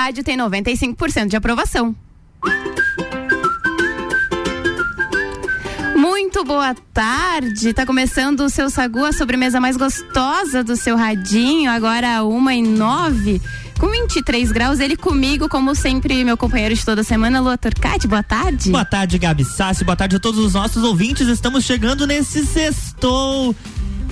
rádio tem 95% de aprovação. Muito boa tarde. Tá começando o seu sagu, a sobremesa mais gostosa do seu radinho, agora uma e nove. Com 23 graus, ele comigo, como sempre, meu companheiro de toda semana, Lua Turcati. Boa tarde. Boa tarde, Gabi Sassi. Boa tarde a todos os nossos ouvintes. Estamos chegando nesse sextou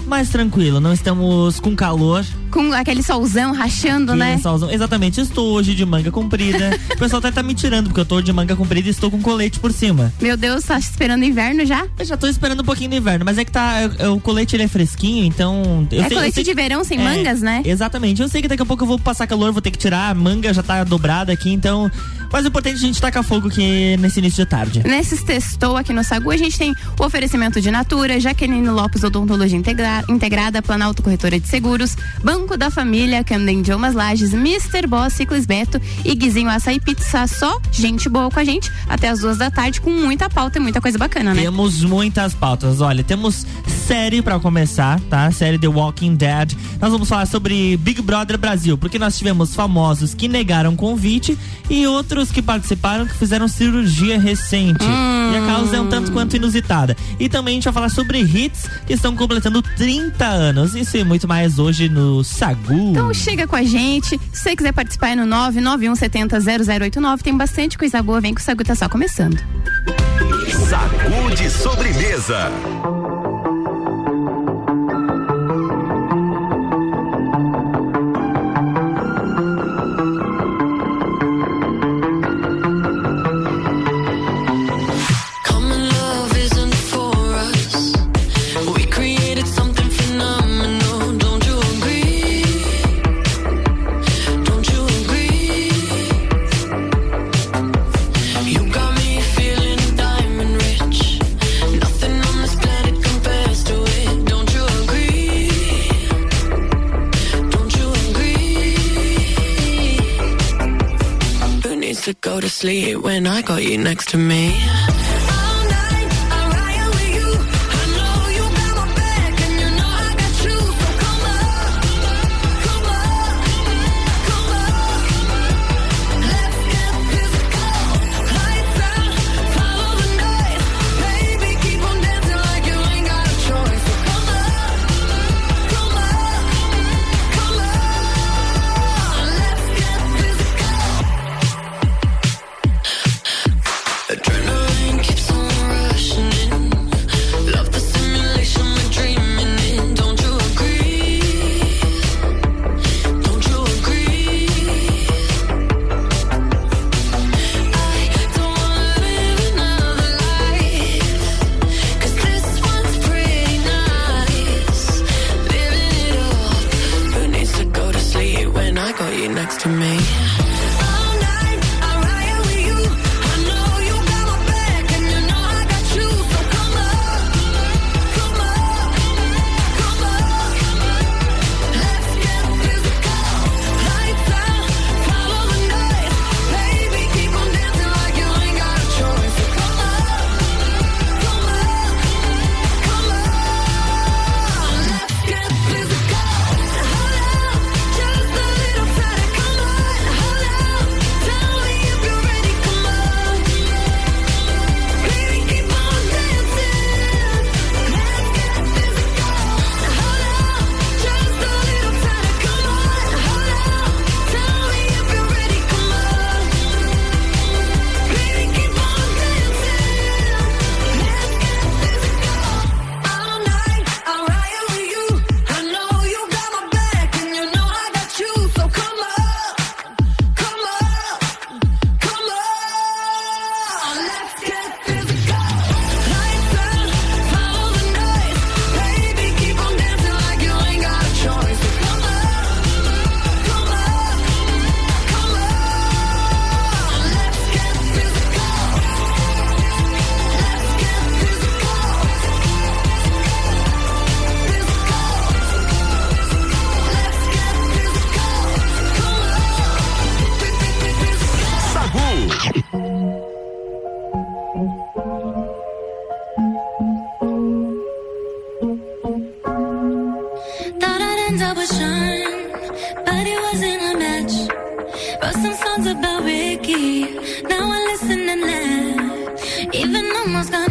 mais tranquilo, não estamos com calor. Com aquele solzão rachando, né? Solzão. Exatamente, estou hoje de manga comprida. o pessoal até tá me tirando, porque eu tô de manga comprida e estou com colete por cima. Meu Deus, tá esperando inverno já? Eu já tô esperando um pouquinho do inverno, mas é que tá. o colete ele é fresquinho, então. é sei, colete sei, de verão sem é, mangas, né? Exatamente. Eu sei que daqui a pouco eu vou passar calor, vou ter que tirar, a manga já tá dobrada aqui, então. Mas o importante é a gente tacar fogo aqui nesse início de tarde. Nesses testou aqui no Sagu, a gente tem o oferecimento de Natura, Jaqueline Lopes Odontologia Integra Integrada, Planalto Corretora de Seguros, Banco da Família, Camden Idiomas Lages, Mr. Boss Ciclis Beto e Guizinho Açaí Pizza. Só gente boa com a gente até as duas da tarde com muita pauta e muita coisa bacana, né? Temos muitas pautas. Olha, temos série para começar, tá? Série The Walking Dead. Nós vamos falar sobre Big Brother Brasil, porque nós tivemos famosos que negaram convite e outros que participaram que fizeram cirurgia recente. Hum. E a causa é um tanto quanto inusitada. E também a gente vai falar sobre hits que estão completando 30 anos. Isso e muito mais hoje no Sagu. Então chega com a gente. Se você quiser participar é no 991700089. Tem bastante coisa boa. Vem que o Sagu tá só começando. Sagu de sobremesa. When I got you next to me. to me. someone's gonna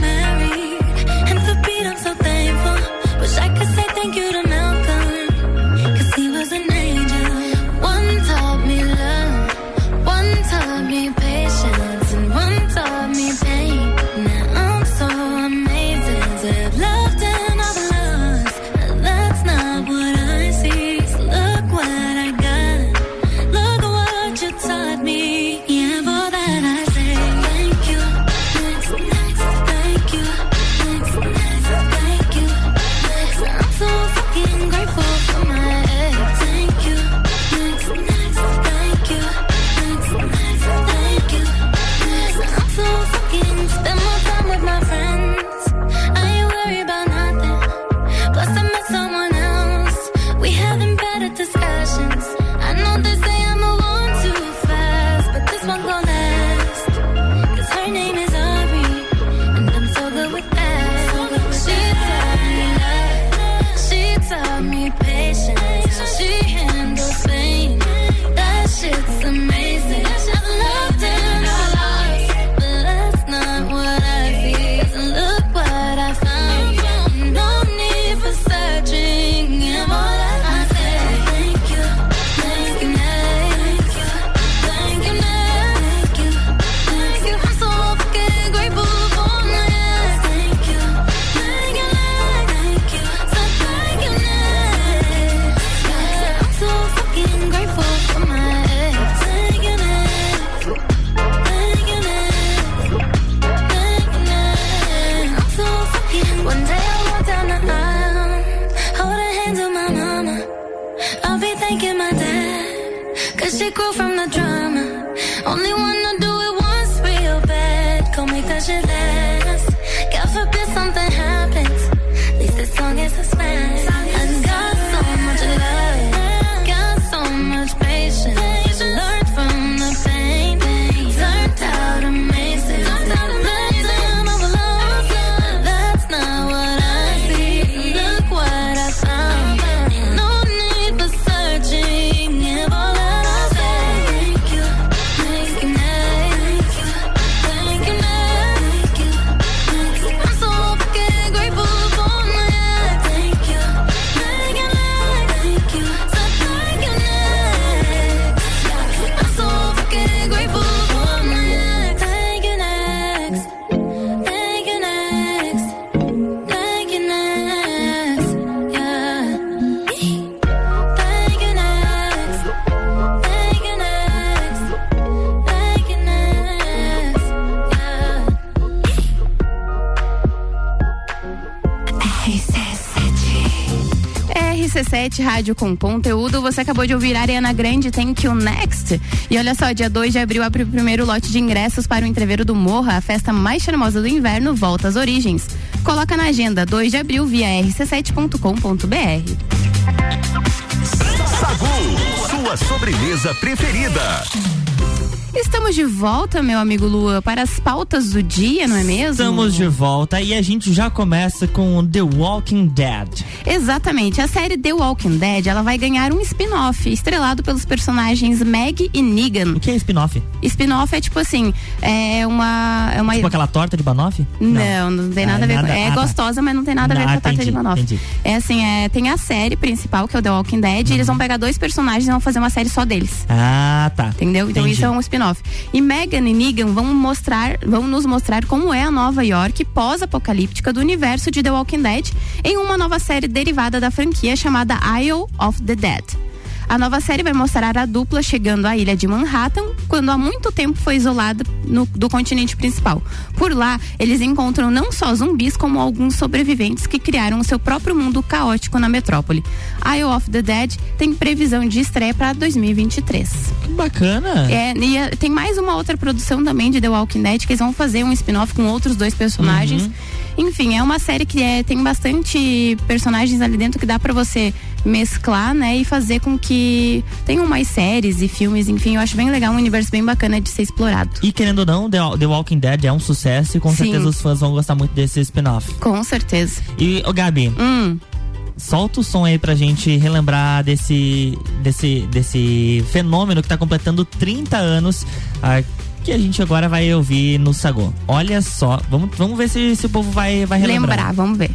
RC7 Rádio com conteúdo. Você acabou de ouvir Ariana Grande Thank You Next. E olha só, dia 2 de abril abre o primeiro lote de ingressos para o Entreveiro do Morra, a festa mais charmosa do inverno, volta às origens. Coloca na agenda 2 de abril via rc7.com.br. Sagu, sua sobremesa preferida. Estamos de volta, meu amigo Lua, para as pautas do dia, não é mesmo? Estamos de volta e a gente já começa com The Walking Dead. Exatamente. A série The Walking Dead, ela vai ganhar um spin-off estrelado pelos personagens Meg e Negan. O que é spin-off? Spin-off é tipo assim, é uma é uma Tipo aquela torta de banoffee? Não, não tem nada Ah, a ver nada- com. É ah, tá. gostosa, mas não tem nada a ver Ah, com a torta entendi, de banoffee. entendi. É assim, é, tem a série principal, que é o The Walking Dead, e eles vão pegar dois personagens e vão fazer uma série só deles. Ah, tá. Entendeu? Então Entendi. isso é um spin-off. E Megan e Negan vão mostrar, vão nos mostrar como é a Nova York pós-apocalíptica do universo de The Walking Dead em uma nova série derivada da franquia chamada Isle of the Dead. A nova série vai mostrar a dupla chegando à ilha de Manhattan, quando há muito tempo foi isolada no- do continente principal. Por lá, eles encontram não só zumbis, como alguns sobreviventes que criaram o seu próprio mundo caótico na metrópole. Isle of the Dead tem previsão de estreia para 2023. Que bacana. É, e é, tem mais uma outra produção também de The Walking Dead que eles vão fazer um spin-off com outros dois personagens. Uhum. Enfim, é uma série que é, tem bastante personagens ali dentro que dá pra você mesclar, né? E fazer com que tenham mais séries e filmes, enfim, eu acho bem legal, um universo bem bacana de ser explorado. E querendo ou não, The, Walking Dead é um sucesso e com Sim. certeza os fãs vão gostar muito desse spin-off. Com certeza. E, ô Gabi, Hum, solta o som aí pra gente relembrar desse, desse, desse fenômeno que tá completando 30 anos. Que a gente agora vai ouvir no Sagô. Olha só, vamos, vamos ver se, se o povo vai, vai relembrar. Lembrar, vamos ver.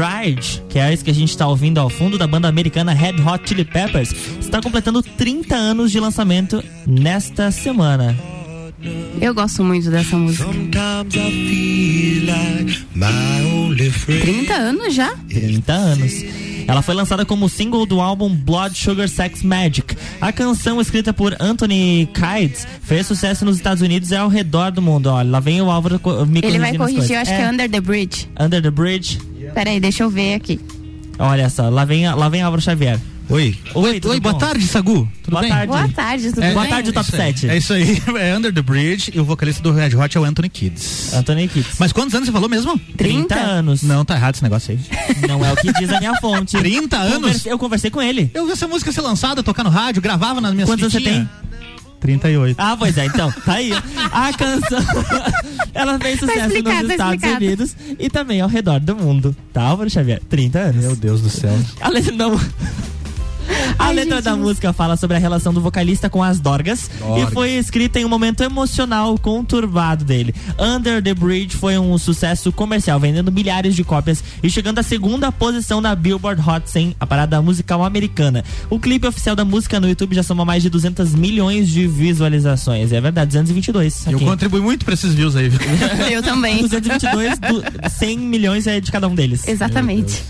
Bridge, que é esse que a gente está ouvindo ao fundo da banda americana Red Hot Chili Peppers, está completando 30 anos de lançamento nesta semana. Eu gosto muito dessa música. Sometimes I feel like my only friend. 30 anos já? 30 anos. Ela foi lançada como single do álbum Blood Sugar Sex Magic. A canção, escrita por Anthony Kides, fez sucesso nos Estados Unidos e ao redor do mundo. Olha, lá vem o Álvaro me Ele vai corrigir, eu acho que é Under the Bridge. Under the Bridge. Peraí, deixa eu ver aqui. Olha só, lá vem, lá vem Álvaro Xavier. Oi. Oi, tudo Oi, boa bom? tarde, Sagu. Tudo Boa bem? tarde. Boa tarde, tudo É, Boa bem? tarde, Top Isso aí. 7. É isso aí. É Under the Bridge e o vocalista do Red Hot é o Anthony Kids. Anthony Kids. Mas quantos anos você falou mesmo? 30 anos. Não, tá errado esse negócio aí. Não é o que diz a minha fonte. 30 anos? Eu conversei com ele. Eu vi essa música ser lançada, tocar no rádio, gravava nas minhas Quantos anos você fitinhas. tem? 38. Ah, pois é, então, tá aí. A canção, ela fez sucesso explicado, nos tá Estados explicado. Unidos e também ao redor do mundo. Tá, Álvaro Xavier? 30 anos. Meu Deus do céu. A letra não... A Ai, letra gente, da música fala sobre a relação do vocalista com as dorgas, Dorgas. e foi escrita em um momento emocional conturbado dele. Under the Bridge foi um sucesso comercial, vendendo milhares de cópias e chegando à segunda posição da Billboard Hot 100, a parada musical americana. O clipe oficial da música no YouTube já soma mais de 200 milhões de visualizações. É verdade, 222. Eu aqui. contribuí muito pra esses views aí, viu? Eu também. 222, du- 100 milhões é de cada um deles. Exatamente.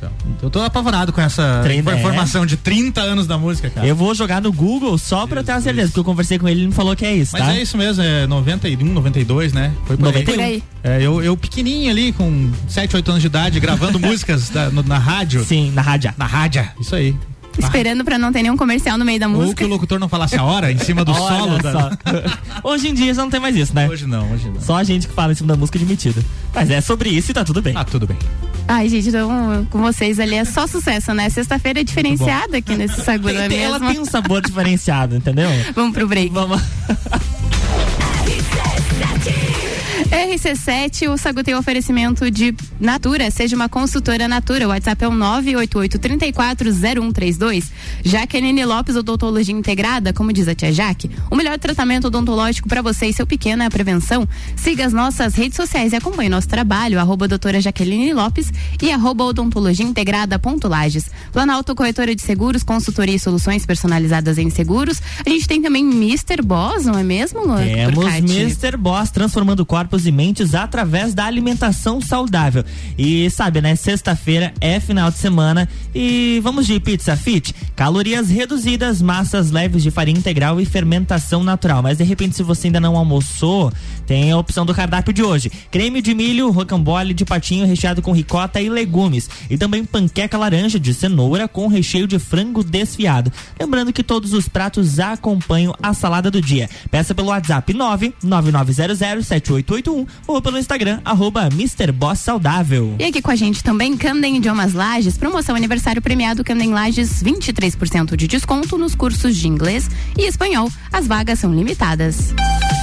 Eu tô apavorado com essa é. informação de 30 anos da música, cara. Eu vou jogar no Google só pra ter uma certeza, porque eu conversei com ele e ele me falou que é isso, Mas tá? é isso mesmo, é 91, 92, né? Foi por 91. Por aí. aí. É, eu, eu pequenininho ali, com 7, 8 anos de idade, gravando músicas da- no- na rádio. Sim, na rádio. Na rádio, isso aí. Esperando pra não ter nenhum comercial no meio da Ou música. que o locutor não falasse a hora em cima do solo. Da... hoje em dia já não tem mais isso, né? Hoje não, hoje não. Só a gente que fala em cima da música admitida. Mas é sobre isso e tá tudo bem. Ah, tudo bem. Ai, gente, então com vocês ali é só sucesso, né? Sexta-feira é diferenciada aqui nesse Sagu, não é Tem- ela mesmo? tem um sabor diferenciado, entendeu? Vamos pro break. Vamos. RC7, o Sagu tem oferecimento de Natura, seja uma consultora Natura. O WhatsApp é o 988-340132. Jaqueline Lopes, odontologia integrada, como diz a tia Jaque, o melhor tratamento odontológico para você e seu pequeno é a prevenção. Siga as nossas redes sociais e acompanhe nosso trabalho, arroba doutora Jaqueline Lopes e arroba odontologia integrada ponto Lages. Planalto Corretora de Seguros, consultoria e soluções personalizadas em seguros. A gente tem também Mr. Boss, não é mesmo, Luan? Temos Turcati? Mr. Boss transformando corpos e mentes através da alimentação saudável. E sabe, né? Sexta-feira é final de semana e vamos de pizza fit. Calorias reduzidas, massas leves de farinha integral e fermentação natural. Mas de repente, se você ainda não almoçou, tem a opção do cardápio de hoje: creme de milho, rocambole de patinho recheado com ricota e legumes. E também panqueca laranja de cenoura com recheio de frango desfiado. Lembrando que todos os pratos acompanham a salada do dia. Peça pelo WhatsApp 999007881 ou pelo Instagram, arroba Mr. Boss Saudável. E aqui com a gente também Camden Idiomas Lages, promoção aniversário premiado Camden Lages, 23% de desconto nos cursos de inglês e espanhol. As vagas são limitadas. E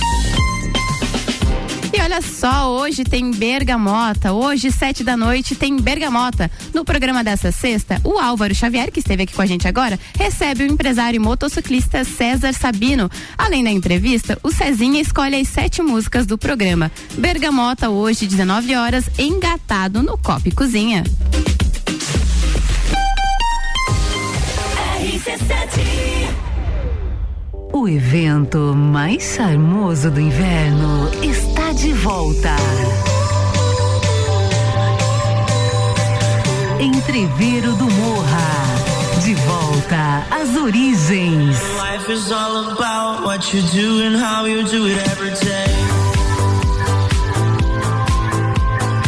olha só, hoje tem Bergamota. Hoje, sete da noite, tem Bergamota. No programa dessa sexta, o Álvaro Xavier, que esteve aqui com a gente agora, recebe o empresário e motociclista César Sabino. Além da entrevista, o Cezinha escolhe as sete músicas do programa. Bergamota, hoje, 19 horas, engatado no Copa e Cozinha. O evento mais charmoso do inverno está de volta. Entreveiro do Morra. De volta às origens. Life is all about what you do and how you do it every day.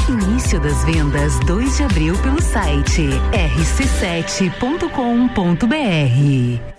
Início das vendas 2 de abril pelo site rc7.com.br.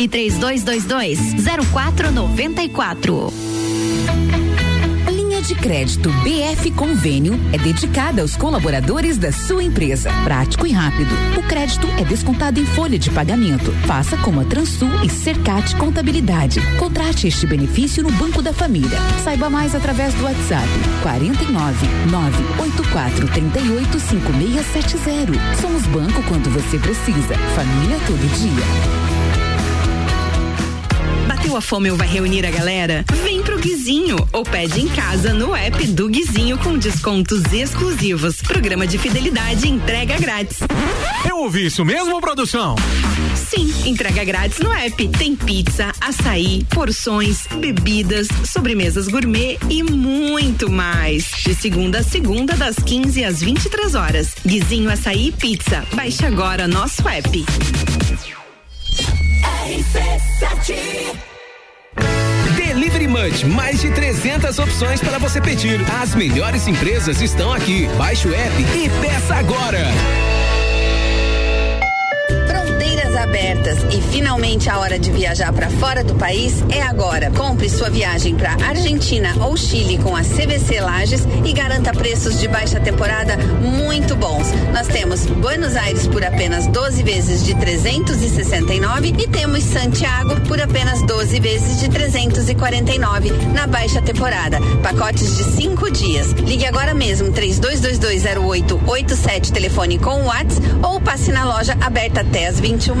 3222 0494. Linha de crédito BF Convênio é dedicada aos colaboradores da sua empresa. Prático e rápido. O crédito é descontado em folha de pagamento. Faça como a Transul e Cercat Contabilidade. Contrate este benefício no Banco da Família. Saiba mais através do WhatsApp 49 984 38 5670. Somos banco quando você precisa. Família todo dia. Bateu a fome ou vai reunir a galera? Vem pro Guizinho ou pede em casa no app do Guizinho com descontos exclusivos. Programa de fidelidade entrega grátis. Eu ouvi isso mesmo, produção? Sim, entrega grátis no app. Tem pizza, açaí, porções, bebidas, sobremesas gourmet e muito mais. De segunda a segunda, das 15 às 23 horas. Guizinho Açaí e Pizza. Baixe agora nosso app. Delivery Munch, mais de 300 opções para você pedir. As melhores empresas estão aqui. Baixe o app e peça agora. Abertas e finalmente a hora de viajar para fora do país é agora. Compre sua viagem para Argentina ou Chile com a CVC Lages e garanta preços de baixa temporada muito bons. Nós temos Buenos Aires por apenas 12 vezes de 369 e temos Santiago por apenas 12 vezes de 349 na baixa temporada. Pacotes de cinco dias. Ligue agora mesmo 32220887 telefone com o WhatsApp ou passe na loja aberta até às 21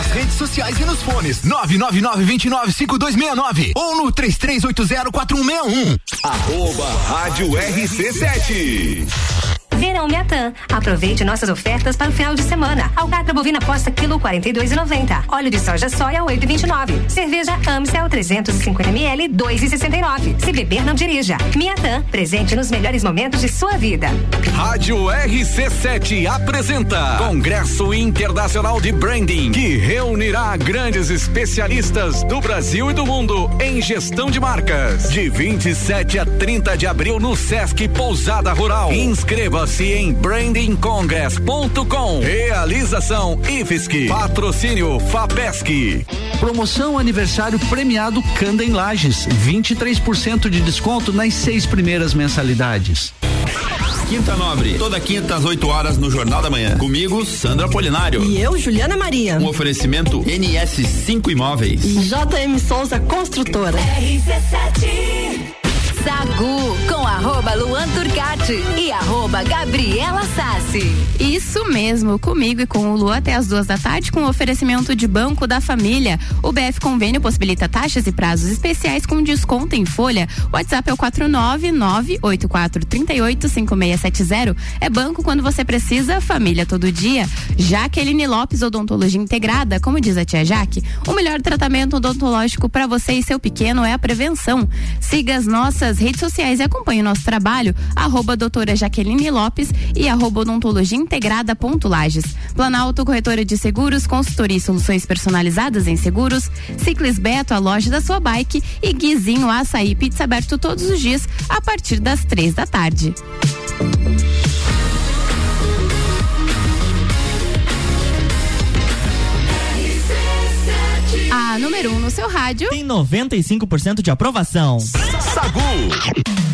Nas redes sociais e nos fones. 999-295269 ou no 33804161. Arroba Rádio RC7. Verão Miatã. Aproveite nossas ofertas para o final de semana. Alcatra bovina posta quilo 42,90. Óleo de soja soia 8,29. Cerveja Amstel 350 ml 2,69. Se beber não dirija. Miatã, presente nos melhores momentos de sua vida. Rádio RC7 apresenta Congresso Internacional de Branding, que reunirá grandes especialistas do Brasil e do mundo em gestão de marcas. De 27 a 30 de abril no Sesc Pousada Rural. Inscreva-se em brandingcongress.com. Realização IFSC. Patrocínio FAPESC. Promoção aniversário premiado Candem Lages. 23% de desconto nas seis primeiras mensalidades. Quinta Nobre, toda quinta às 8 horas no Jornal da Manhã. Comigo, Sandra Polinário. E eu, Juliana Maria. Um oferecimento NS5 Imóveis. JM Souza Construtora. RC7. Sagu com arroba Luan Turcati e arroba Gabriela Sassi. Isso mesmo, comigo e com o Lu até as duas da tarde, com oferecimento de Banco da Família. O BF Convênio possibilita taxas e prazos especiais com desconto em folha. WhatsApp é o 49984385670. É banco quando você precisa, família todo dia. Jaqueline Lopes, Odontologia Integrada. Como diz a tia Jaque, o melhor tratamento odontológico para você e seu pequeno é a prevenção. Siga as nossas redes sociais e acompanhe o nosso trabalho, arroba doutora Jaqueline Lopes e arroba odontologia integrada ponto Lages. Planalto Corretora de Seguros, consultoria e soluções personalizadas em seguros, Ciclis Beto, a loja da sua bike e Guizinho Açaí Pizza aberto todos os dias a partir das três da tarde. Número 1 um no seu rádio. Tem 95% de aprovação. Sagu.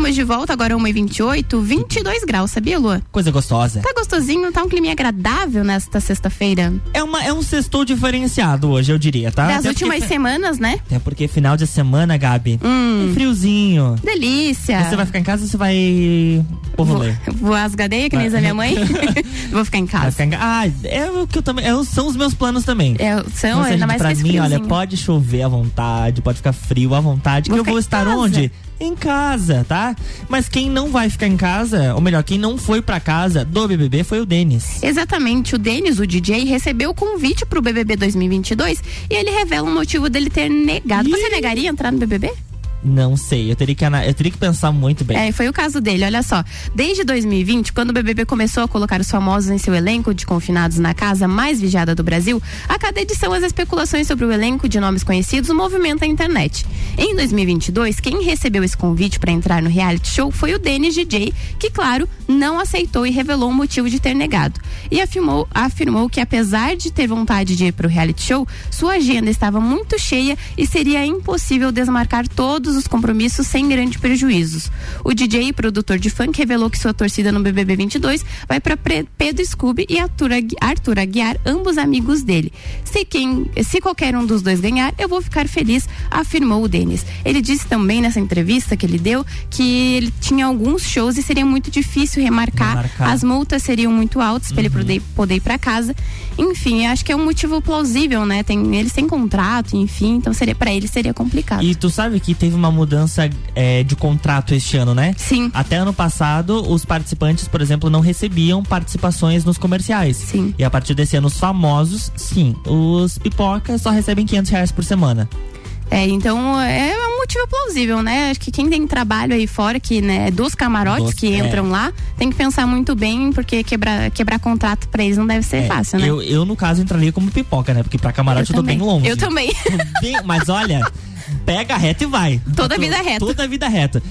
Estamos de volta agora 1h28, 22 graus, sabia, Lua? Coisa gostosa. Tá gostosinho, tá um clima agradável nesta sexta-feira. É, uma, é um sextou diferenciado hoje, eu diria, tá? Das Até últimas porque, semanas, né? Até porque final de semana, Gabi, Hum. é friozinho. Delícia. Você vai ficar em casa ou você vai por rolê? Vou asgadeia, que nem a minha mãe. Vou ficar em casa. ficar em Ah, é o que eu também. é- são os meus planos também. É, são, Nossa, ainda gente, mais pra mim, olha, pode chover à vontade, pode ficar frio à vontade, Vou que eu vou estar casa. onde? Em casa, tá? Mas quem não vai ficar em casa, ou melhor, quem não foi pra casa do BBB foi o Denis. Exatamente, o Denis, o DJ, recebeu o convite pro BBB 2022 e ele revela o motivo dele ter negado. Você negaria entrar no BBB? Não sei, eu teria que, eu teria que pensar muito bem. É, foi o caso dele, olha só. Desde 2020, quando o BBB começou a colocar os famosos em seu elenco de confinados na casa mais vigiada do Brasil, a cada edição as especulações sobre o elenco de nomes conhecidos movimentam a internet. Em 2022, quem recebeu esse convite para entrar no reality show foi o Denis DJ, que, claro, não aceitou e revelou o motivo de ter negado. E afirmou, afirmou que, apesar de ter vontade de ir para o reality show, sua agenda estava muito cheia e seria impossível desmarcar todos os compromissos sem grandes prejuízos. O DJ e produtor de funk revelou que sua torcida no BBB 22 vai para Pedro Scooby e Arthur, Arthur Aguiar, ambos amigos dele. Se, quem, se qualquer um dos dois ganhar, eu vou ficar feliz, afirmou o Denis. Ele disse também nessa entrevista que ele deu que ele tinha alguns shows e seria muito difícil remarcar, Remarcar. as multas seriam muito altas para ele poder, poder ir para casa. Enfim, acho que é um motivo plausível, né? Tem, eles têm contrato, enfim, então seria para ele seria complicado. E tu sabe que teve uma mudança é, de contrato este ano, né? Sim. Até ano passado, os participantes, por exemplo, não recebiam participações nos comerciais. Sim. E a partir desse ano, os famosos, sim. Os pipocas só recebem 500 reais por semana. É, então é um motivo plausível, né? Acho que quem tem trabalho aí fora, que né, dos camarotes que é. entram lá, tem que pensar muito bem, porque quebrar, quebrar contrato pra eles não deve ser É, fácil, né? eu, eu, no caso, entraria como pipoca, né? Porque pra camarote eu, tô também. bem longe. Eu também. Tô bem- mas olha, pega reta e vai. Toda a vida reta. Toda a vida reta.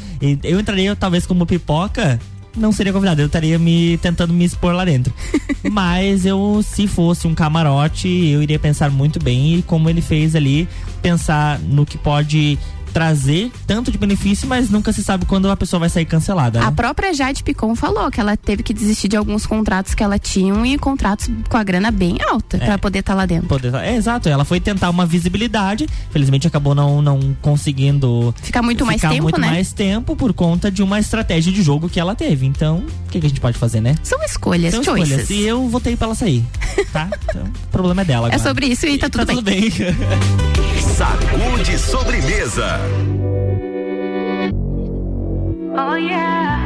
Eu entraria talvez como pipoca, não seria convidado, eu estaria me tentando me expor lá dentro. Mas eu, se fosse um camarote, eu iria pensar muito bem e como ele fez ali, pensar no que pode trazer tanto de benefício, mas nunca se sabe quando a pessoa vai sair cancelada. A né? própria Jade Picon falou que ela teve que desistir de alguns contratos que ela tinha e contratos com a grana bem alta É. pra poder estar lá dentro. Poder- é, exato, ela foi tentar uma visibilidade, felizmente acabou não, não conseguindo Ficar muito mais ficar tempo, muito né? mais tempo por conta de uma estratégia de jogo que ela teve. Então, o que, que a gente pode fazer, né? São escolhas, São choices. escolhas. E eu votei pra ela sair, tá? Então, o problema é dela É agora. sobre isso e tá tudo tá tudo bem. Sacude sobremesa. Oh yeah.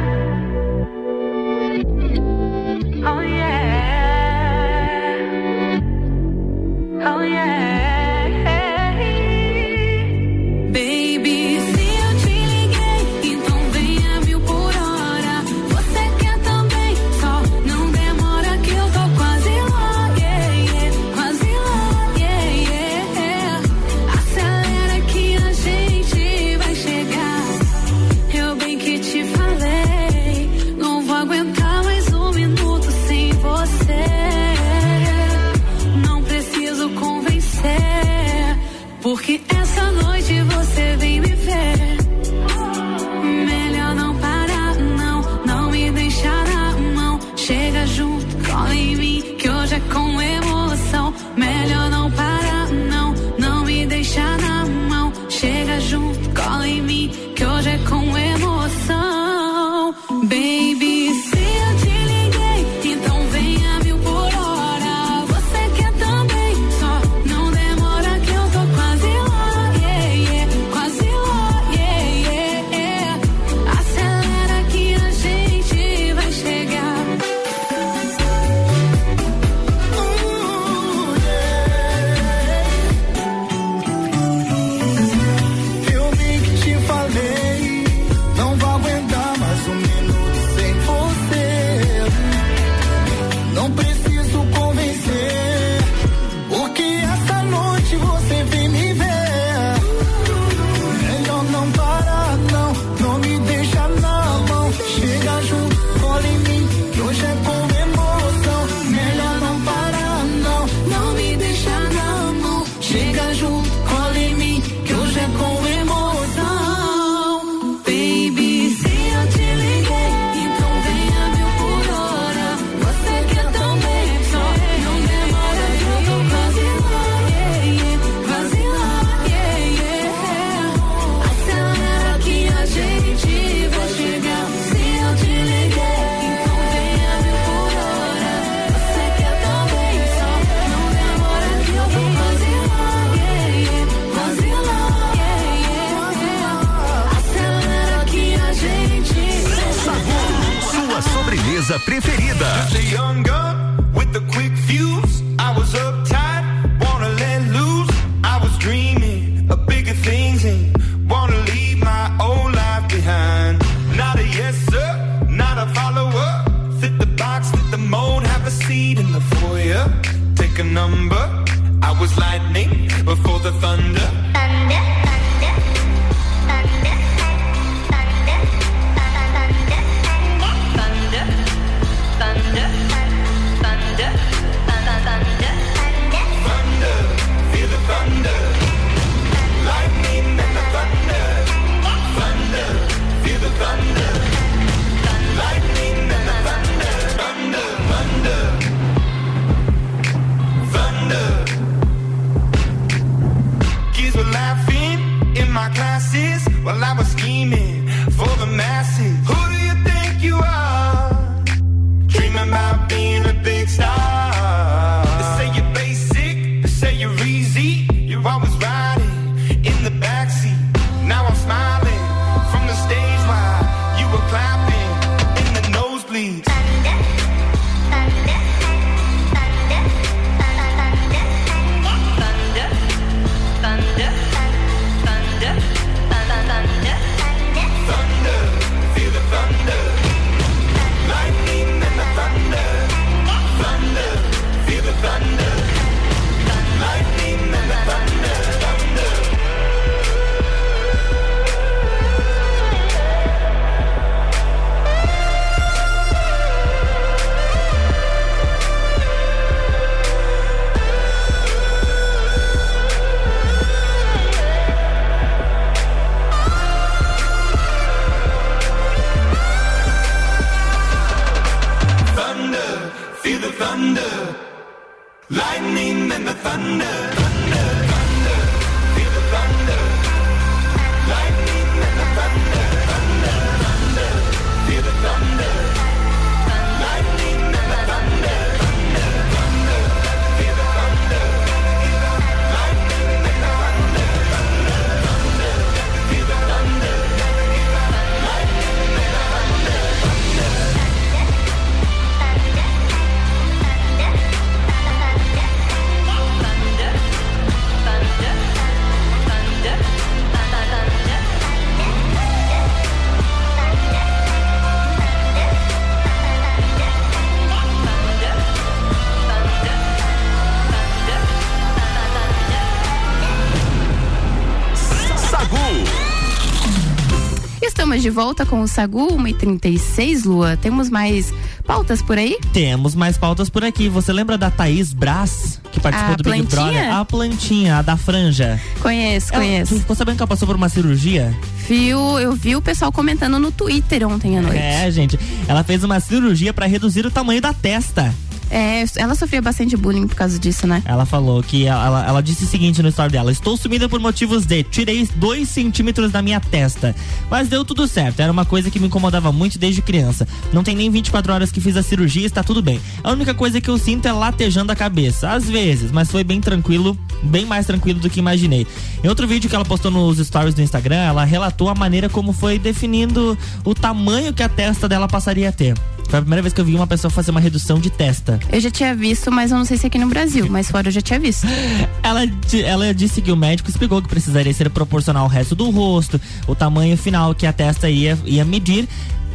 De volta com o Sagu 1h36, Lua. Temos mais pautas por aí? Temos mais pautas por aqui. Você lembra da Thaís Brás, que participou A do Big plantinha? Brother? A plantinha, a da franja. Conheço, Ela- conheço. Ficou sabendo que ela passou por uma cirurgia? Viu, eu vi o pessoal comentando no Twitter ontem à noite. É, gente. Ela fez uma cirurgia pra reduzir o tamanho da testa. É, ela sofria bastante bullying por causa disso, né? Ela falou que ela, ela- disse o seguinte no story dela: Estou sumida por motivos de tirei dois centímetros da minha testa. Mas deu tudo certo. Era uma coisa que me incomodava muito desde criança. Não tem nem 24 horas que fiz a cirurgia está tudo bem. A única coisa que eu sinto é latejando a cabeça. Às vezes, mas foi bem tranquilo, bem mais tranquilo do que imaginei. Em outro vídeo que ela postou nos stories do Instagram, ela relatou a maneira como foi definindo o tamanho que a testa dela passaria a ter. Foi a primeira vez que eu vi uma pessoa fazer uma redução de testa. Eu já tinha visto, mas eu não sei se aqui no Brasil, mas fora eu já tinha visto. Ela, ela disse que o médico explicou que precisaria ser proporcional ao resto do rosto, o tamanho final que a testa ia, ia medir.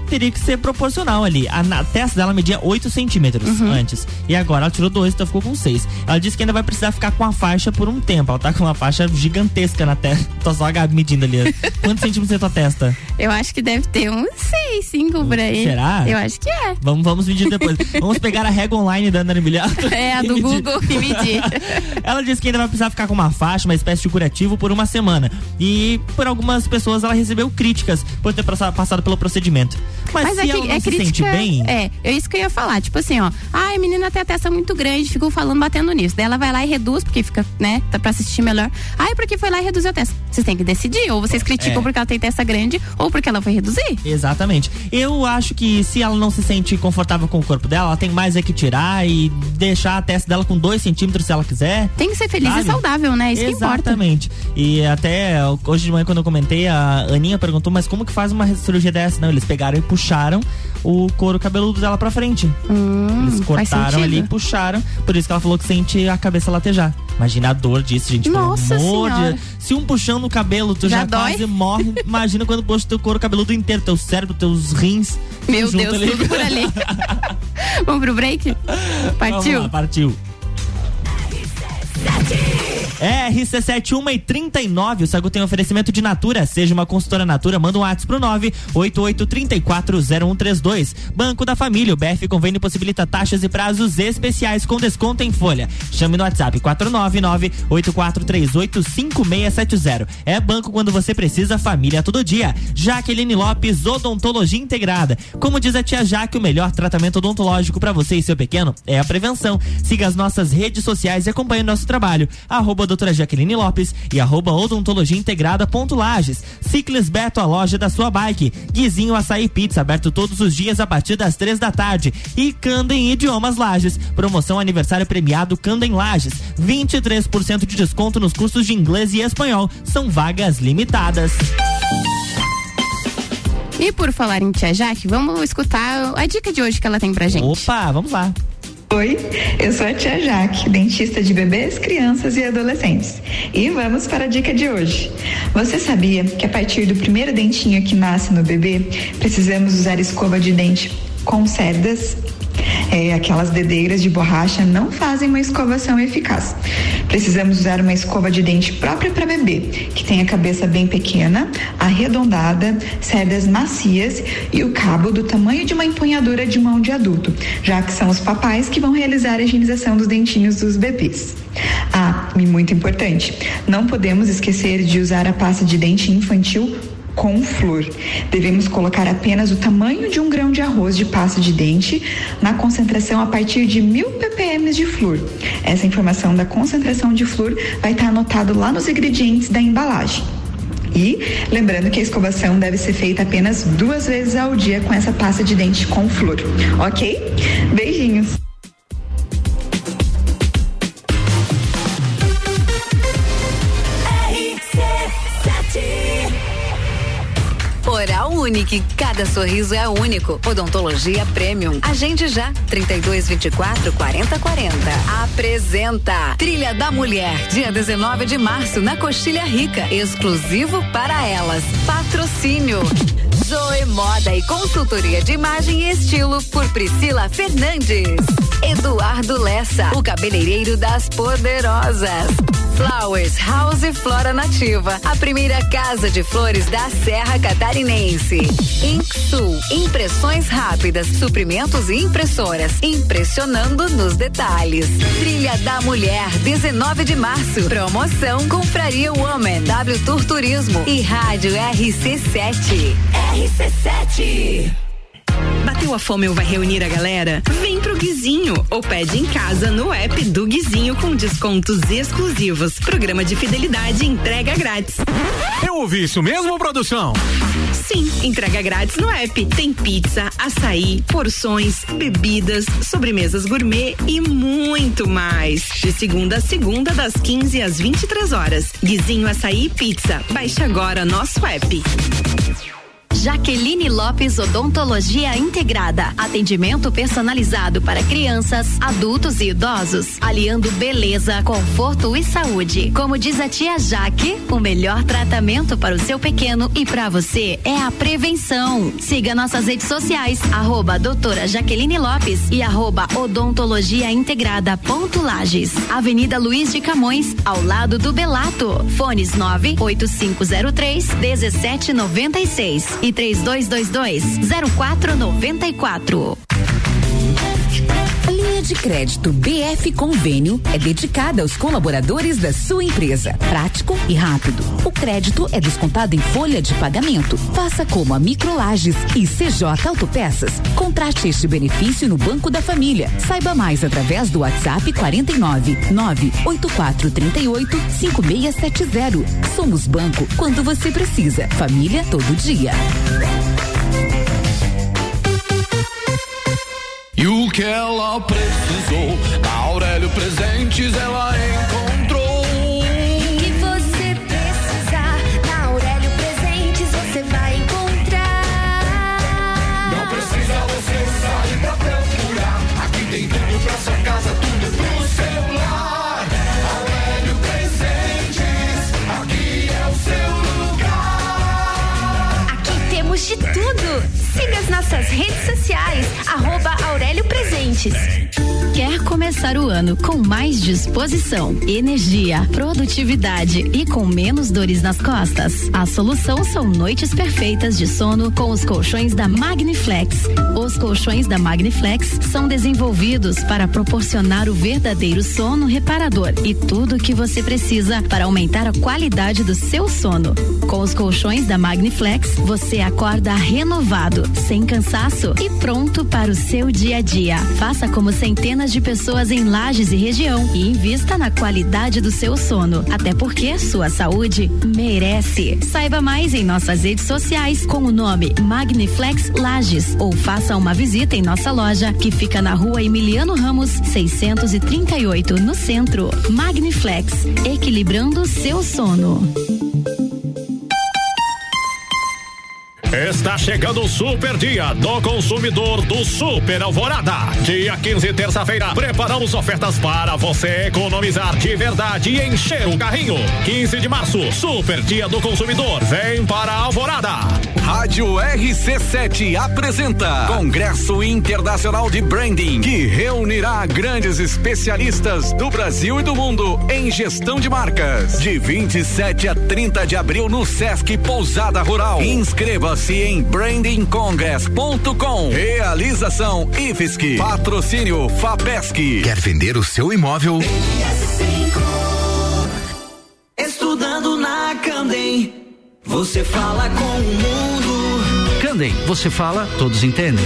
Teria que ser proporcional ali. A, na- testa dela media 8 centímetros Uhum. antes. E agora ela tirou 2, então ficou com 6. Ela disse que ainda vai precisar ficar com a faixa por um tempo. Ela tá com uma faixa gigantesca na testa. Tô só a Gabi medindo ali. Quantos centímetros é tua testa? Eu acho que deve ter uns seis, cinco por aí. Será? Eu acho que é. Vamos, vamos medir depois. vamos pegar a régua online da Ana Emiliato. É, a do medir. Google e medir. Ela disse que ainda vai precisar ficar com uma faixa, uma espécie de curativo por uma semana. E por algumas pessoas ela recebeu críticas por ter passa- passado pelo procedimento. Mas, se é ela não é se crítica. sente bem, É, é isso que eu ia falar. Tipo assim, ó. Ai, a menina tem a testa muito grande, ficou falando, batendo nisso. Daí ela vai lá e reduz, porque fica, né? Tá pra assistir melhor. Ai, porque foi lá e reduziu a testa. Vocês têm que decidir. Ou vocês criticam É. porque ela tem testa grande, ou porque ela foi reduzir. Exatamente. Eu acho que se ela não se sente confortável com o corpo dela, ela tem mais é que tirar e deixar a testa dela com dois centímetros se ela quiser. Tem que ser feliz Sabe? e saudável, né? Isso que importa. Exatamente. E até hoje de manhã, quando eu comentei, a Aninha perguntou, mas como que faz uma cirurgia dessa? Não, eles pegaram e puxaram o couro cabeludo dela pra frente. Eles Hum, faz cortaram ali e puxaram. Por isso que ela falou que sente a cabeça latejar. Imagina a dor disso, gente. Nossa amor de. Se um puxando o cabelo, tu já, Já dói? quase morre. Imagina quando puxa teu couro cabeludo inteiro, teu cérebro, teus rins. Meu Deus, ali. tudo por ali. Vamos pro break? Partiu? Lá, partiu. É, RC71 e 39. O Sagu tem oferecimento de Natura. Seja uma consultora Natura, manda um WhatsApp pro 988340132. Banco da Família. O BF Convênio possibilita taxas e prazos especiais com desconto em folha. Chame no WhatsApp 499-8438-5670. É banco quando você precisa, família todo dia. Jaqueline Lopes, Odontologia Integrada. Como diz a tia Jaque, o melhor tratamento odontológico para você e seu pequeno é a prevenção. Siga as nossas redes sociais e acompanhe nosso trabalho. Arroba doutora Jaqueline Lopes e arroba odontologia integrada ponto Lages. Ciclis Beto, a loja da sua bike. Guizinho Açaí Pizza, aberto todos os dias a partir das três da tarde. E Candem Idiomas Lages. Promoção aniversário premiado Candem Lages. 23% de desconto nos cursos de inglês e espanhol. São vagas limitadas. E por falar em Tia Jaque, vamos escutar a dica de hoje que ela tem pra gente. Opa, vamos lá. Oi, eu sou a tia Jaque, dentista de bebês, crianças e adolescentes. E vamos para a dica de hoje. Você sabia que a partir do primeiro dentinho que nasce no bebê, precisamos usar escova de dente com cerdas? É, aquelas dedeiras de borracha não fazem uma escovação eficaz. Precisamos usar uma escova de dente própria para bebê, que tem a cabeça bem pequena, arredondada, cerdas macias e o cabo do tamanho de uma empunhadura de mão de adulto, já que são os papais que vão realizar a higienização dos dentinhos dos bebês. Ah, e muito importante, não podemos esquecer de usar a pasta de dente infantil com flúor. Devemos colocar apenas o tamanho de um grão de arroz de pasta de dente na concentração a partir de mil ppm de flúor. Essa informação da concentração de flúor vai estar anotado lá nos ingredientes da embalagem. E lembrando que a escovação deve ser feita apenas duas vezes ao dia com essa pasta de dente com flúor, ok? Beijinhos! Unique, cada sorriso é único. Odontologia Premium. Agende já, 3224 4040. Apresenta Trilha da Mulher, dia 19 de março, na Coxilha Rica. Exclusivo para elas. Patrocínio. Zoe Moda e consultoria de imagem e estilo por Priscila Fernandes. Eduardo Lessa, o cabeleireiro das poderosas. Flowers House e Flora Nativa, a primeira casa de flores da Serra Catarinense. Inksul, impressões rápidas, suprimentos e impressoras, impressionando nos detalhes. Trilha da Mulher, 19 de março. Promoção Confraria Woman, W Tour Turismo e Rádio RC7. RC7. Bateu a fome ou vai reunir a galera? Vem pro Guizinho ou pede em casa no app do Guizinho com descontos exclusivos. Programa de fidelidade entrega grátis. Eu ouvi isso mesmo, produção? Sim, entrega grátis no app. Tem pizza, açaí, porções, bebidas, sobremesas gourmet e muito mais. De segunda a segunda, das 15 às 23 horas. Guizinho Açaí e Pizza. Baixe agora nosso app. Jaqueline Lopes Odontologia Integrada. Atendimento personalizado para crianças, adultos e idosos, aliando beleza, conforto e saúde. Como diz a tia Jaque, o melhor tratamento para o seu pequeno e para você é a prevenção. Siga nossas redes sociais, arroba doutora Jaqueline Lopes e arroba odontologia integrada ponto Lages. Avenida Luiz de Camões, ao lado do Belato. Fones 98503 1796 e 3222 0494. Linha de crédito BF Convênio é dedicada aos colaboradores da sua empresa. Prático e rápido. O crédito é descontado em folha de pagamento. Faça como a Microlages e CJ Autopeças. Contrate este benefício no Banco da Família. Saiba mais através do WhatsApp 49 98438 5670. Somos banco quando você precisa. Família todo dia. E o que ela precisou, na Aurélio Presentes ela encontrou. E o que você precisar, na Aurélio Presentes você vai encontrar. Não precisa você sair pra procurar. Aqui tem tudo pra sua casa, tudo pro seu lar. Aurélio Presentes, aqui é o seu lugar. Aqui temos de tudo. Siga as nossas redes sociais, arroba Aurélio Presentes. Quer começar o ano com mais disposição, energia, produtividade e com menos dores nas costas? A solução são noites perfeitas de sono com os colchões da Magniflex. Os colchões da Magniflex são desenvolvidos para proporcionar o verdadeiro sono reparador e tudo o que você precisa para aumentar a qualidade do seu sono. Com os colchões da Magniflex, você acorda renovado, sem cansaço e pronto para o seu dia a dia. Faça como centenas de pessoas em Lages e região e invista na qualidade do seu sono, até porque sua saúde merece. Saiba mais em nossas redes sociais com o nome Magniflex Lages ou faça uma visita em nossa loja que fica na rua Emiliano Ramos, 638, no centro. Magniflex, equilibrando seu sono. Está chegando o super dia do consumidor do Super Alvorada. Dia 15, terça-feira, preparamos ofertas para você economizar de verdade e encher o carrinho. 15 de março, super dia do consumidor. Vem para a Alvorada. Rádio RC7 apresenta Congresso Internacional de Branding, que reunirá grandes especialistas do Brasil e do mundo em gestão de marcas. De 27 a 30 de abril no Sesc Pousada Rural. Inscreva-se em brandingcongress.com. Realização IFSC. Patrocínio FAPESC. Quer vender o seu imóvel? Estudando na Candem, você fala com o mundo. Candem, você fala, todos entendem.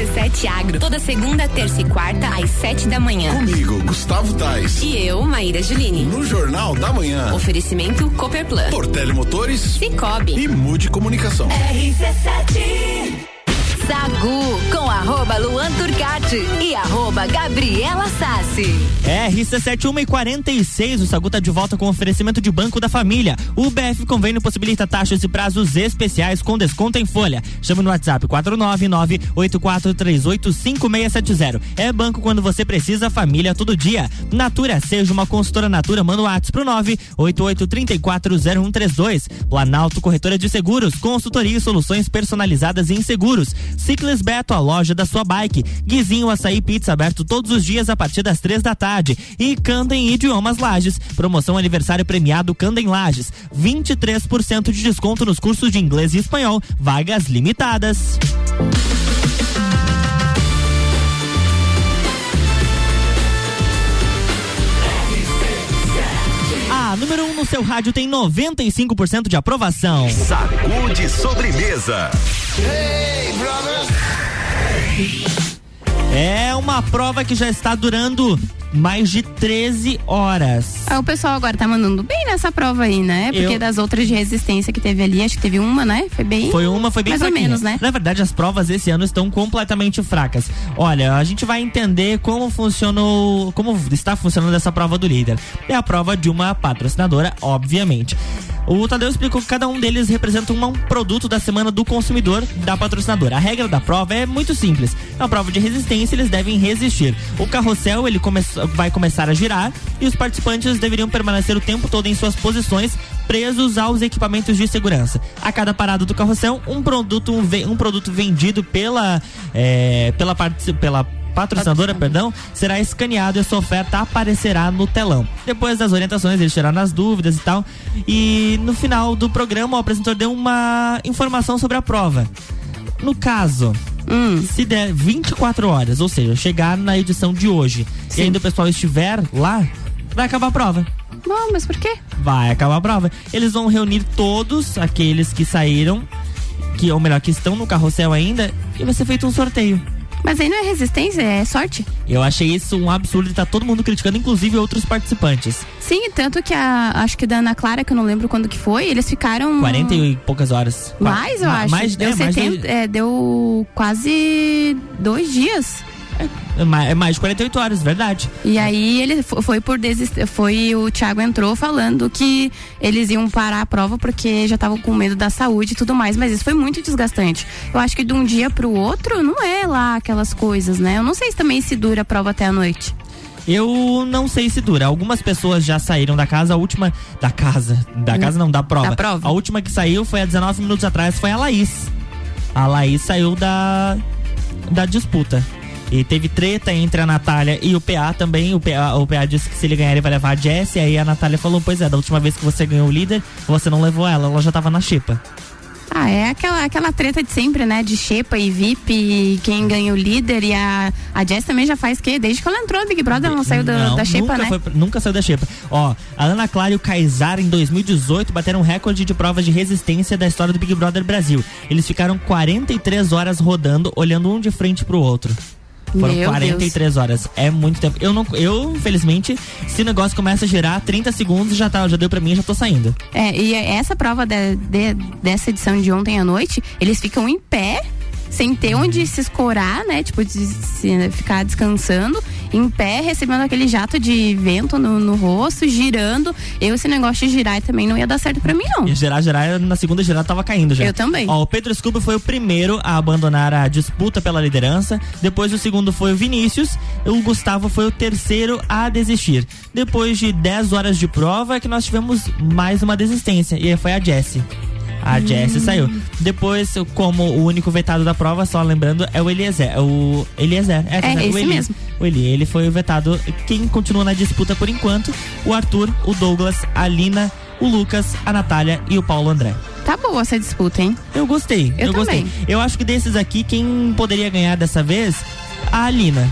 RC7 Agro, toda segunda, terça e quarta, às sete da manhã. Comigo, Gustavo Tais. E eu, Maíra Juline. No Jornal da Manhã. Oferecimento Copperplan. Portele Motores. Cicobi. E Mude Comunicação. RC7. Sagu com arroba Luan Turcati e arroba Gabriela Sassi. RC71 e 46, o Sagu tá de volta com oferecimento de Banco da Família. O BF Convênio possibilita taxas e prazos especiais com desconto em folha. Chama no WhatsApp 499-8438-5670. É banco quando você precisa, família todo dia. Natura, seja uma consultora Natura, manda o WhatsApp pro 988340132. Planalto Corretora de Seguros, consultoria e soluções personalizadas em seguros. Ciclis Beto, a loja da sua bike. Guizinho Açaí Pizza aberto todos os dias a partir das três da tarde. E Candem Idiomas Lages. Promoção aniversário premiado Candem Lages. 23% de desconto nos cursos de inglês e espanhol. Vagas limitadas. A número 1 um no seu rádio tem 95% de aprovação. Sacude sobremesa. Hey, brothers. É uma prova que já está durando mais de 13 horas. Ah, o pessoal agora tá mandando bem nessa prova aí, né? Porque Eu- das outras de resistência que teve ali, acho que teve uma, né? Foi bem. Foi uma, foi bem Mais ou menos, né? Na verdade, as provas esse ano estão completamente fracas. Olha, a gente vai entender como funcionou, como está funcionando essa prova do líder. É a prova de uma patrocinadora, obviamente. O Tadeu explicou que cada um deles representa um, produto da semana do consumidor da patrocinadora. A regra da prova é muito simples. É uma prova de resistência, eles devem resistir. O carrossel ele come vai começar a girar e os participantes deveriam permanecer o tempo todo em suas posições presos aos equipamentos de segurança. A cada parada do carrossel, um produto, um, um produto vendido pela, é, pela, parte, pela patrocinadora, perdão, será escaneado e a sua oferta aparecerá no telão. Depois das orientações, eles tiraram as dúvidas e tal. E no final do programa, o apresentador deu uma informação sobre a prova. No caso, se der 24 horas, ou seja, chegar na edição de hoje e ainda o pessoal estiver lá, vai acabar a prova. Não, mas por quê? Vai acabar a prova. Eles vão reunir todos aqueles que saíram, que ou melhor, que estão no carrossel ainda, e vai ser feito um sorteio. Mas aí não é resistência, é sorte. Eu achei isso um absurdo e tá todo mundo criticando, inclusive outros participantes. Sim, tanto que a. Acho que da Ana Clara, que eu não lembro quando que foi, eles ficaram. 40 e poucas horas. Mais, eu acho. Mais, deu, é, mais, 70, é, deu quase dois dias. É mais, é mais de 48 horas, verdade. E aí ele fo- foi por desistir. Foi o Thiago entrou falando que eles iam parar a prova porque já estavam com medo da saúde e tudo mais. Mas isso foi muito desgastante. Eu acho que de um dia pro outro não é lá aquelas coisas, né? Eu não sei se também se dura a prova até a noite. Eu não sei se dura. Algumas pessoas já saíram da casa. A última. Da casa. Da casa não, da prova. Da prova. A última que saiu foi há 19 minutos atrás. Foi a Laís. A Laís saiu da. Da disputa. E teve treta entre a Natália e o PA também. O PA, o PA disse que se ele ganhar, ele vai levar a Jess. E aí a Natália falou: Pois é, da última vez que você ganhou o líder, você não levou ela. Ela já tava na chipa. Ah, é aquela, aquela treta de sempre, né? De Xepa e VIP, e quem ganha o líder. E a, a Jess também já faz que desde que ela entrou no Big Brother, ela não saiu da, Não, da Xepa, né? foi- nunca saiu da Xepa. Ó, a Ana Clara e o Kaysar em 2018 bateram um recorde de provas de resistência da história do Big Brother Brasil. Eles ficaram 43 horas rodando, olhando um de frente pro outro. Foram Meu 43 horas. É muito tempo. Eu não, eu, infelizmente, se o negócio começa a girar, 30 segundos já tá, já deu pra mim, já tô saindo. É, e essa prova de- de- dessa edição de ontem à noite, eles ficam em pé, sem ter onde se escorar, né? Tipo, de se- ficar descansando, em pé, recebendo aquele jato de vento no, no rosto, girando. Eu, esse negócio de girar também não ia dar certo pra mim, não. E girar, girar, na segunda girada tava caindo já. Eu também. Ó, o Pedro Scooby foi o primeiro a abandonar a disputa pela liderança. Depois o segundo foi o Vinícius. O Gustavo foi o terceiro a desistir. Depois de 10 horas de prova é que nós tivemos mais uma desistência. E aí foi a Jessie. A. Jessie saiu. Depois, como o único vetado da prova, só lembrando, é o Eliezer. É o Eliezer. É, É, o esse Eli. mesmo. O Eli, ele foi o vetado. Quem continua na disputa por enquanto, o Arthur, o Douglas, a Lina, o Lucas, a Natália e o Paulo André. Tá boa essa disputa, hein? Eu gostei. Eu gostei. também. Eu acho que desses aqui, quem poderia ganhar dessa vez? A Alina.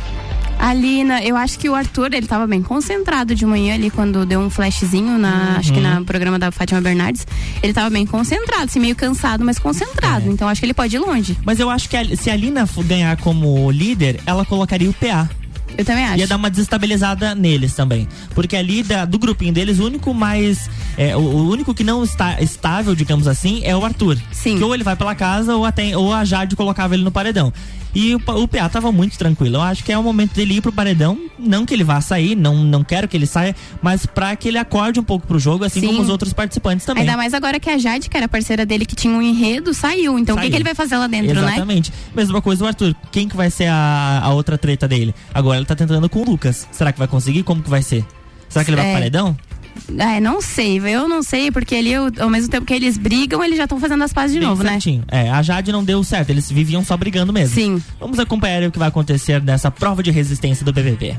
A Lina, eu acho que o Arthur, ele tava bem concentrado de manhã ali, quando deu um flashzinho na, acho que Uhum. no programa da Fátima Bernardes. Ele tava bem concentrado, assim, meio cansado, mas concentrado. Então acho que ele pode ir longe. Mas eu acho que a- se a Alina for ganhar como líder, ela colocaria o PA. Eu também acho. Ia dar uma desestabilizada neles também. Porque ali da- do grupinho deles, o único mais. é, o, o único que não está estável, digamos assim, é o Arthur. Sim. Que ou ele vai pela casa ou, até, ou a Jade colocava ele no paredão. E o, pa- o PA tava muito tranquilo. Eu acho que é o momento dele ir pro paredão. Não que ele vá sair, não, não quero que ele saia, mas pra que ele acorde um pouco pro jogo, assim Sim. como os outros participantes também. Ainda mais agora que a Jade, que era parceira dele, que tinha um enredo, saiu. Então o que, Saiu. que ele vai fazer lá dentro, né? Exatamente. Mesma coisa o Arthur. Quem que vai ser a, a outra treta dele? Agora ele tá tentando com o Lucas. Será que vai conseguir? Como que vai ser? Será que ele vai É. pro paredão? É, não sei, eu não sei, porque ali, eu- ao mesmo tempo que eles brigam, eles já estão fazendo as pazes de Bem novo, né? certinho. É, a Jade não deu certo, eles viviam só brigando mesmo. Sim. Vamos acompanhar o que vai acontecer nessa prova de resistência do BBB.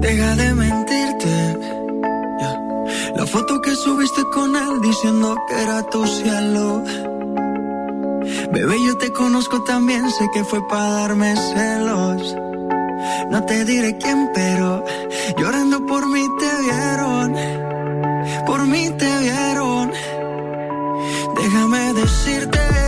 Deja de mentirte. Ya. La foto que subiste con él diciendo que era tu cielo. Bebé, yo te conozco también, sé que fue para darme celos. No te diré quién, pero llorando por mí te vieron. Por mí te vieron. Déjame decirte.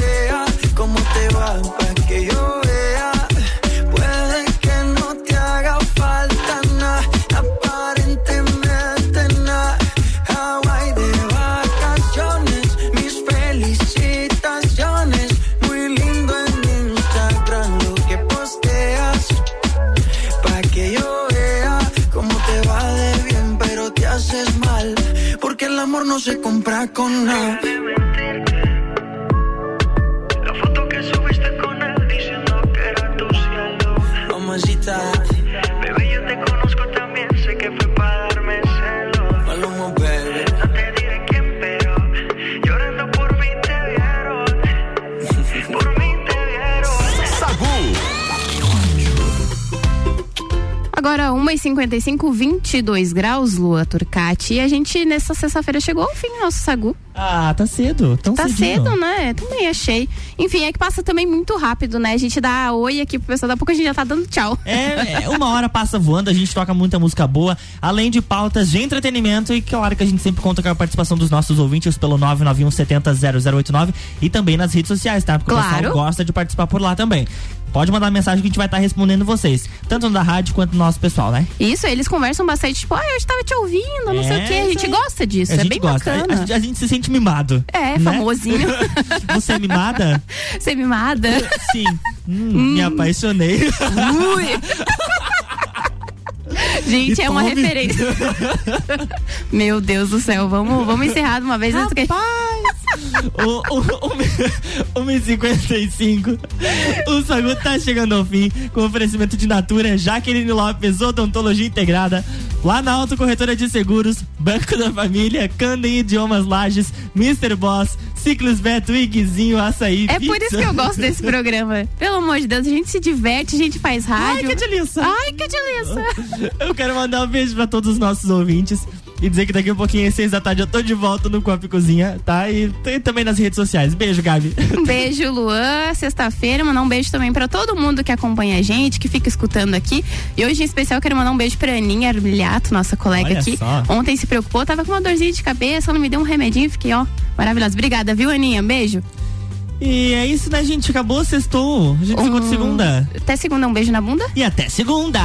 vea cómo te va, para que yo vea. Puede que no te haga falta nada, aparentemente nada. Hawaii de vacaciones, mis felicitaciones. Muy lindo en Instagram lo que posteas, para que yo vea cómo te va de bien, pero te haces mal, porque el amor no se compra con nada. Agora, 1h55, 22 graus, Lua Turcati. E a gente, nessa sexta-feira, chegou ao fim do nosso sagu. Ah, tá cedo. Tão Tá cedinho. cedo, né? Também achei. Enfim, é que passa também muito rápido, né? A gente dá oi aqui pro pessoal, daqui a pouco a gente já tá dando tchau. É, é, uma hora passa voando, a gente toca muita música boa, além de pautas de entretenimento e claro que a gente sempre conta com a participação dos nossos ouvintes pelo 991 70 0089 e também nas redes sociais, tá? Porque o Claro. pessoal gosta de participar por lá também. Pode mandar mensagem que a gente vai estar respondendo vocês, tanto da rádio quanto do nosso pessoal, né? Isso, eles conversam bastante, tipo, ah, eu estava te ouvindo, não sei É, o quê. A gente gosta disso, a é bem gosta. A- bacana. A, a gente se sente mimado. É, né? famosinho. Você é mimada? Ser mimada. Sim. Hum, Me apaixonei. Ui. Gente, E é uma tome. referência. Meu Deus do céu, vamos, vamos encerrar de uma vez antes que 1h55. O Sagu tá chegando ao fim com oferecimento de Natura, Jaqueline Lopes, Odontologia Integrada, Planalto Corretora de Seguros, Banco da Família, Candem Idiomas Lages, Mr. Boss, Ciclos Beto, Iguizinho, Açaí. É por isso que eu gosto desse programa. Pelo amor de Deus, a gente se diverte, a gente faz rádio. Ai, que delícia. Ai, que delícia. Eu quero mandar um beijo pra todos os nossos ouvintes e dizer que daqui a pouquinho, às seis da tarde, eu tô de volta no Copa e Cozinha, tá? E, e também nas redes sociais. Beijo, Gabi. Um beijo, Luan. Sexta-feira, mandar um beijo também pra todo mundo que acompanha a gente, que fica escutando aqui. E hoje, em especial, quero mandar um beijo pra Aninha Armiliato, nossa colega Olha aqui. só. Ontem se preocupou, tava com uma dorzinha de cabeça, ela me deu um remedinho, fiquei, ó, maravilhosa. Obrigada, viu, Aninha? Beijo. E é isso, né, gente? Acabou, sextou. A gente ficou de segunda. Até segunda, um beijo na bunda. E até segunda.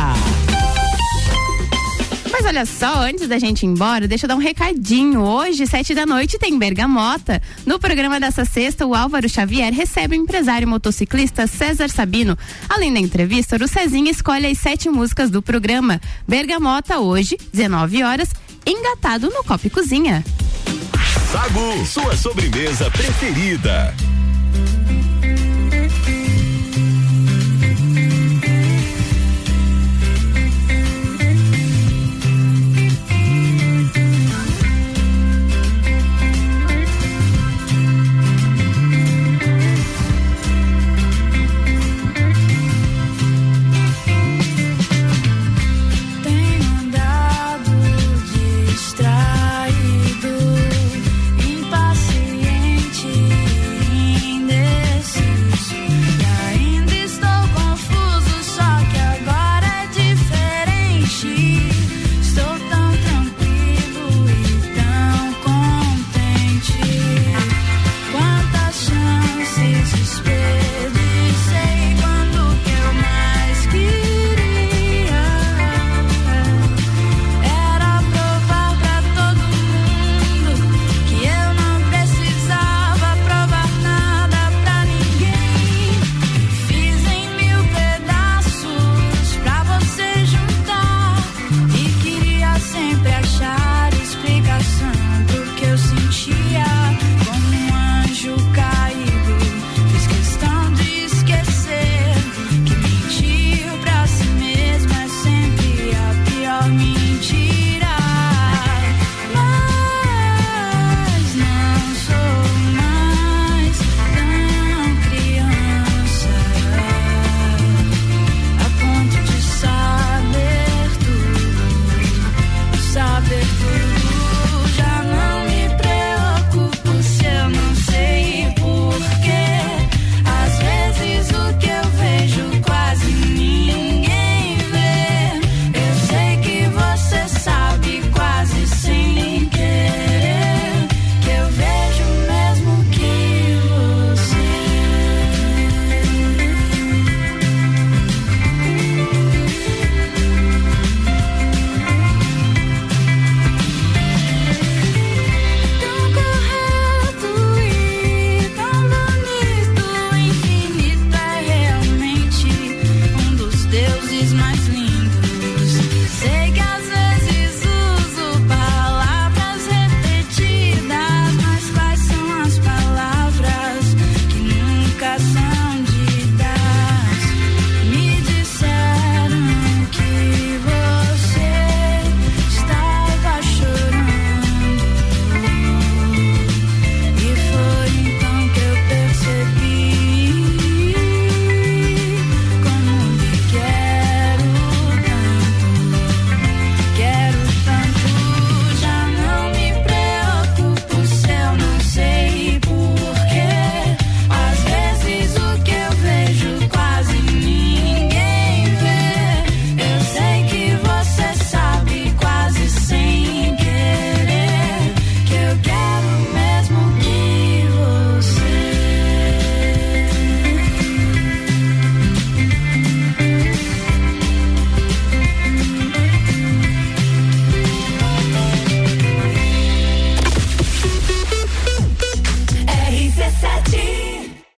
Mas olha só, antes da gente ir embora, deixa eu dar um recadinho. Hoje, sete da noite, tem Bergamota. No programa dessa sexta, o Álvaro Xavier recebe o empresário motociclista César Sabino. Além da entrevista, o Cezinha escolhe as sete músicas do programa. Bergamota, hoje, 19 horas, engatado no Copo Cozinha. Sagu, sua sobremesa preferida.